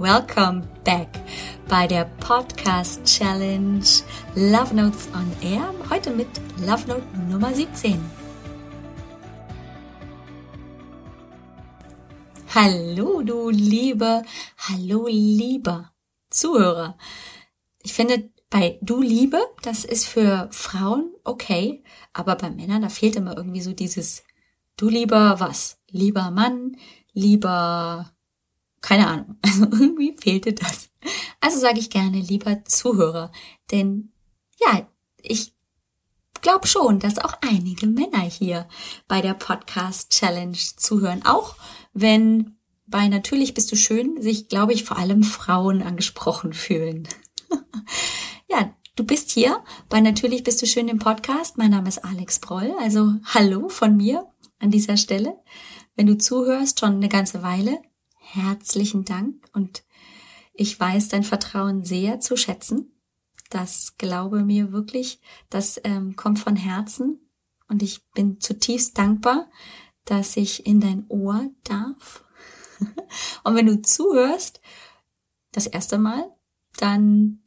welcome back bei der Podcast Challenge Love Notes on Air. Heute mit Love Note Nummer 17. Hallo, du liebe, hallo, lieber Zuhörer. Ich finde, bei du Liebe, das ist für Frauen okay, aber bei Männern, da fehlt immer irgendwie so dieses du lieber was? Lieber Mann, lieber keine Ahnung. Also irgendwie fehlte das. Also sage ich gerne lieber Zuhörer. Denn ja, ich glaube schon, dass auch einige Männer hier bei der Podcast Challenge zuhören. Auch wenn bei Natürlich bist du schön sich, glaube ich, vor allem Frauen angesprochen fühlen. ja, du bist hier bei Natürlich bist du schön im Podcast. Mein Name ist Alex Broll. Also hallo von mir an dieser Stelle. Wenn du zuhörst, schon eine ganze Weile, herzlichen Dank und ich weiß dein Vertrauen sehr zu schätzen. Das glaube mir wirklich, das ähm, kommt von Herzen und ich bin zutiefst dankbar, dass ich in dein Ohr darf. und wenn du zuhörst, das erste Mal, dann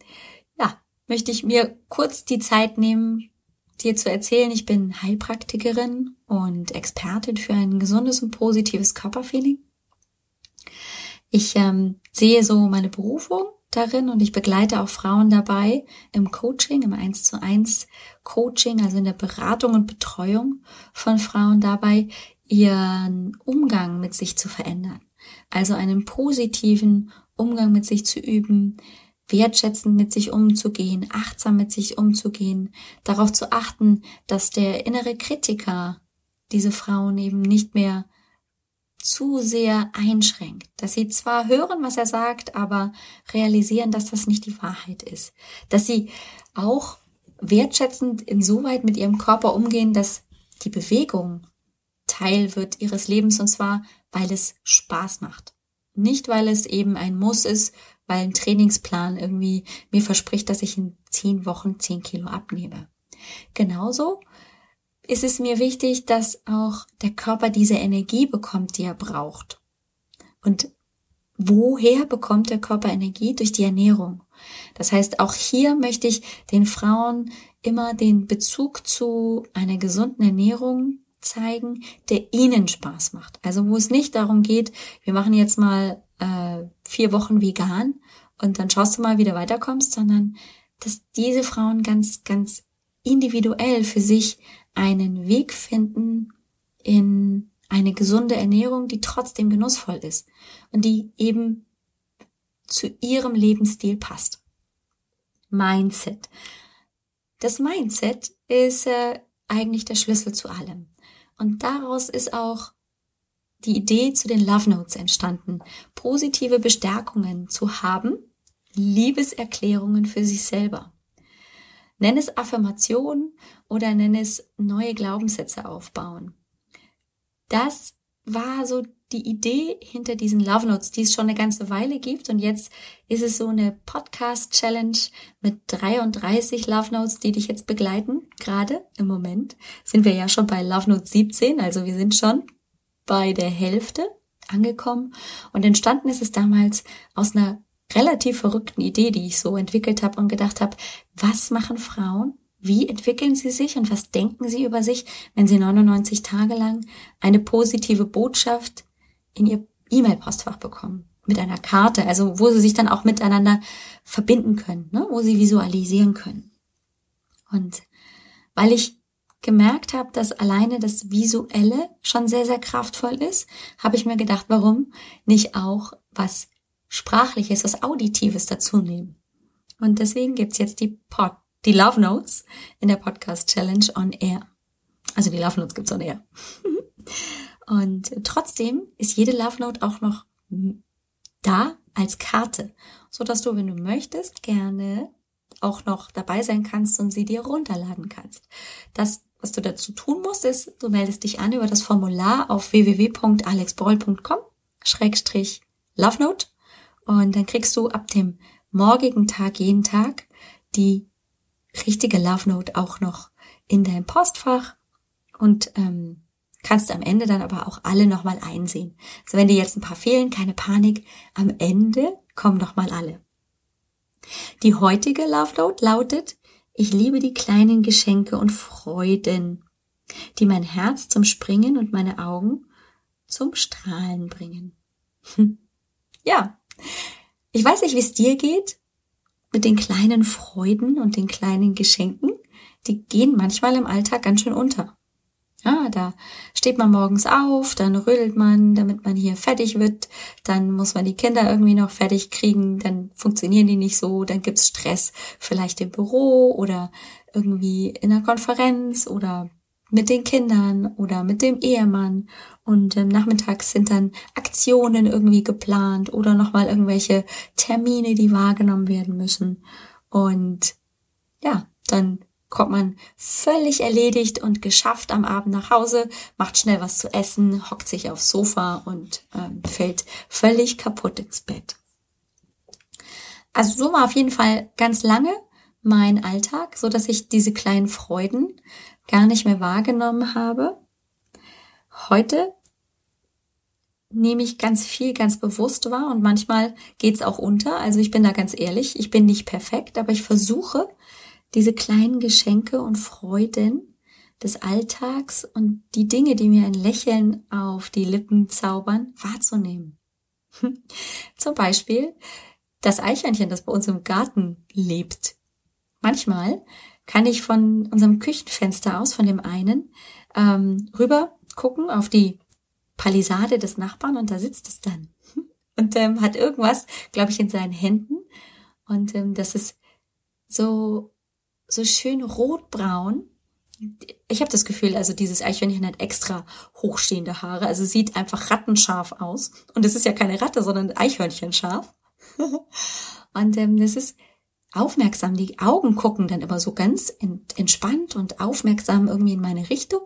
ja, möchte ich mir kurz die Zeit nehmen, dir zu erzählen, ich bin Heilpraktikerin und Expertin für ein gesundes und positives Körperfeeling. Ich ähm, sehe so meine Berufung darin und ich begleite auch Frauen dabei im Coaching, im 1 zu 1 Coaching, also in der Beratung und Betreuung von Frauen dabei, ihren Umgang mit sich zu verändern. Also einen positiven Umgang mit sich zu üben, wertschätzend mit sich umzugehen, achtsam mit sich umzugehen, darauf zu achten, dass der innere Kritiker diese Frauen eben nicht mehr zu sehr einschränkt, dass sie zwar hören, was er sagt, aber realisieren, dass das nicht die Wahrheit ist, dass sie auch wertschätzend insoweit mit ihrem Körper umgehen, dass die Bewegung Teil wird ihres Lebens und zwar, weil es Spaß macht. Nicht, weil es eben ein Muss ist, weil ein Trainingsplan irgendwie mir verspricht, dass ich in zehn Wochen zehn Kilo abnehme. Genauso ist es mir wichtig, dass auch der Körper diese Energie bekommt, die er braucht. Und woher bekommt der Körper Energie? Durch die Ernährung. Das heißt, auch hier möchte ich den Frauen immer den Bezug zu einer gesunden Ernährung zeigen, der ihnen Spaß macht. Also wo es nicht darum geht, wir machen jetzt mal äh, vier Wochen vegan und dann schaust du mal, wie du weiterkommst, sondern dass diese Frauen ganz, ganz individuell für sich einen Weg finden in eine gesunde Ernährung, die trotzdem genussvoll ist und die eben zu ihrem Lebensstil passt. Mindset. Das Mindset ist äh, eigentlich der Schlüssel zu allem. Und daraus ist auch die Idee zu den Love Notes entstanden, positive Bestärkungen zu haben, Liebeserklärungen für sich selber. Nenn es Affirmation oder nenn es neue Glaubenssätze aufbauen. Das war so die Idee hinter diesen Love Notes, die es schon eine ganze Weile gibt. Und jetzt ist es so eine Podcast-Challenge mit 33 Love Notes, die dich jetzt begleiten. Gerade im Moment sind wir ja schon bei Love Note 17, also wir sind schon bei der Hälfte angekommen. Und entstanden ist es damals aus einer relativ verrückten Idee, die ich so entwickelt habe und gedacht habe, was machen Frauen? Wie entwickeln sie sich und was denken sie über sich, wenn sie 99 Tage lang eine positive Botschaft in ihr E-Mail-Postfach bekommen? Mit einer Karte, also wo sie sich dann auch miteinander verbinden können, ne? wo sie visualisieren können. Und weil ich gemerkt habe, dass alleine das Visuelle schon sehr, sehr kraftvoll ist, habe ich mir gedacht, warum nicht auch was Sprachliches, was Auditives dazu nehmen. Und deswegen gibt's jetzt die Pod, die Love Notes in der Podcast Challenge on Air. Also die Love Notes gibt's on Air. Und trotzdem ist jede Love Note auch noch da als Karte, so dass du, wenn du möchtest, gerne auch noch dabei sein kannst und sie dir runterladen kannst. Das, was du dazu tun musst, ist, du meldest dich an über das Formular auf www.alexbroll.com Schrägstrich Love Note und dann kriegst du ab dem morgigen Tag jeden Tag die richtige Love Note auch noch in dein Postfach und ähm, kannst am Ende dann aber auch alle nochmal einsehen. Also wenn dir jetzt ein paar fehlen, keine Panik. Am Ende kommen doch mal alle. Die heutige Love Note lautet, ich liebe die kleinen Geschenke und Freuden, die mein Herz zum Springen und meine Augen zum Strahlen bringen. ja, ich weiß nicht, wie es dir geht mit den kleinen Freuden und den kleinen Geschenken. Die gehen manchmal im Alltag ganz schön unter. Ja, da steht man morgens auf, dann rödelt man, damit man hier fertig wird, dann muss man die Kinder irgendwie noch fertig kriegen, dann funktionieren die nicht so, dann gibt's Stress vielleicht im Büro oder irgendwie in der Konferenz oder mit den Kindern oder mit dem Ehemann und ähm, nachmittags sind dann Aktionen irgendwie geplant oder nochmal irgendwelche Termine, die wahrgenommen werden müssen und ja, dann kommt man völlig erledigt und geschafft am Abend nach Hause, macht schnell was zu essen, hockt sich aufs Sofa und ähm, fällt völlig kaputt ins Bett. Also so war auf jeden Fall ganz lange mein Alltag, so dass ich diese kleinen Freuden gar nicht mehr wahrgenommen habe. Heute nehme ich ganz viel ganz bewusst wahr und manchmal geht's auch unter. Also ich bin da ganz ehrlich, ich bin nicht perfekt, aber ich versuche diese kleinen Geschenke und Freuden des Alltags und die Dinge, die mir ein Lächeln auf die Lippen zaubern, wahrzunehmen. Zum Beispiel das Eichhörnchen, das bei uns im Garten lebt. Manchmal kann ich von unserem Küchenfenster aus, von dem einen, ähm, rüber gucken auf die Palisade des Nachbarn und da sitzt es dann und ähm, hat irgendwas, glaube ich, in seinen Händen und ähm, das ist so so schön rotbraun. Ich habe das Gefühl, also dieses Eichhörnchen hat extra hochstehende Haare, also sieht einfach rattenscharf aus. Und es ist ja keine Ratte, sondern Eichhörnchenscharf. und ähm, das ist aufmerksam. Die Augen gucken dann immer so ganz entspannt und aufmerksam irgendwie in meine Richtung.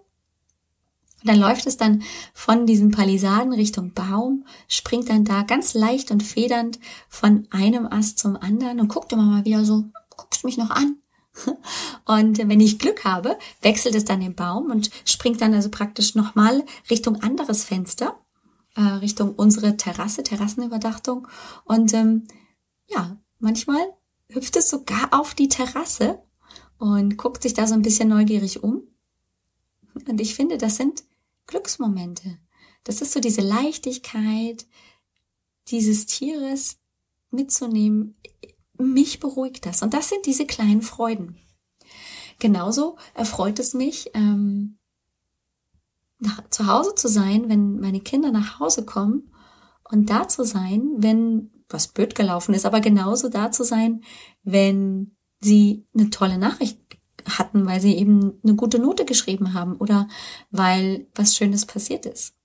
Und dann läuft es dann von diesen Palisaden Richtung Baum, springt dann da ganz leicht und federnd von einem Ast zum anderen und guckt immer mal wieder so, guckst mich noch an. Und wenn ich Glück habe, wechselt es dann den Baum und springt dann also praktisch nochmal Richtung anderes Fenster, äh, Richtung unsere Terrasse, Terrassenüberdachtung. Und ähm, ja, manchmal hüpft es sogar auf die Terrasse und guckt sich da so ein bisschen neugierig um. Und ich finde, das sind Glücksmomente. Das ist so diese Leichtigkeit dieses Tieres mitzunehmen mich beruhigt das. Und das sind diese kleinen Freuden. Genauso erfreut es mich, ähm, nach, zu Hause zu sein, wenn meine Kinder nach Hause kommen und da zu sein, wenn was blöd gelaufen ist, aber genauso da zu sein, wenn sie eine tolle Nachricht hatten, weil sie eben eine gute Note geschrieben haben oder weil was Schönes passiert ist.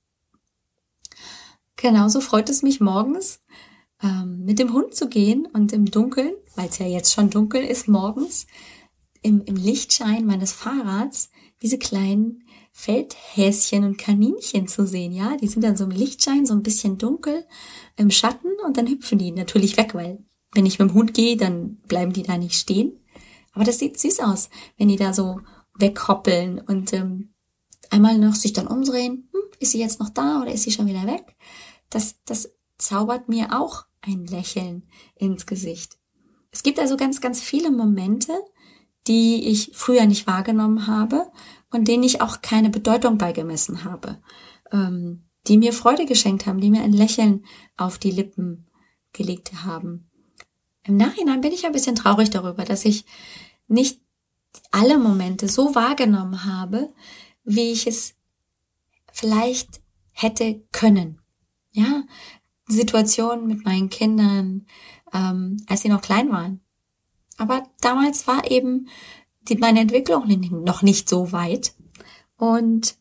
Genauso freut es mich morgens, ähm, mit dem Hund zu gehen und im Dunkeln, weil es ja jetzt schon dunkel ist morgens, im, im Lichtschein meines Fahrrads diese kleinen Feldhäschen und Kaninchen zu sehen, ja, die sind dann so im Lichtschein, so ein bisschen dunkel im Schatten und dann hüpfen die natürlich weg, weil wenn ich mit dem Hund gehe, dann bleiben die da nicht stehen. Aber das sieht süß aus, wenn die da so weghoppeln und ähm, einmal noch sich dann umdrehen, hm, ist sie jetzt noch da oder ist sie schon wieder weg? Das, das zaubert mir auch ein Lächeln ins Gesicht. Es gibt also ganz, ganz viele Momente, die ich früher nicht wahrgenommen habe und denen ich auch keine Bedeutung beigemessen habe, ähm, die mir Freude geschenkt haben, die mir ein Lächeln auf die Lippen gelegt haben. Im Nachhinein bin ich ein bisschen traurig darüber, dass ich nicht alle Momente so wahrgenommen habe, wie ich es vielleicht hätte können. Ja, Situationen mit meinen Kindern, ähm, als sie noch klein waren. Aber damals war eben die, meine Entwicklung noch nicht so weit. Und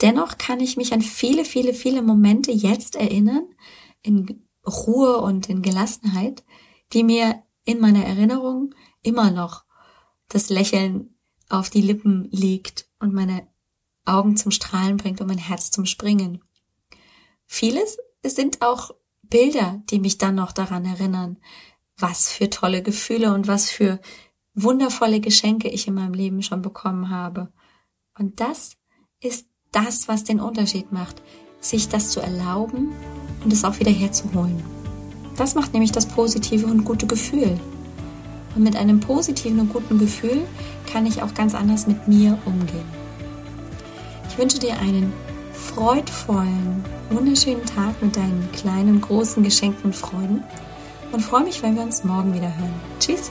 dennoch kann ich mich an viele, viele, viele Momente jetzt erinnern, in Ruhe und in Gelassenheit, die mir in meiner Erinnerung immer noch das Lächeln auf die Lippen legt und meine Augen zum Strahlen bringt und mein Herz zum Springen. Vieles es sind auch Bilder, die mich dann noch daran erinnern, was für tolle Gefühle und was für wundervolle Geschenke ich in meinem Leben schon bekommen habe. Und das ist das, was den Unterschied macht, sich das zu erlauben und es auch wieder herzuholen. Das macht nämlich das positive und gute Gefühl. Und mit einem positiven und guten Gefühl kann ich auch ganz anders mit mir umgehen. Ich wünsche dir einen freudvollen, wunderschönen Tag mit deinen kleinen, großen Geschenken und Freuden und freue mich, wenn wir uns morgen wieder hören. Tschüss!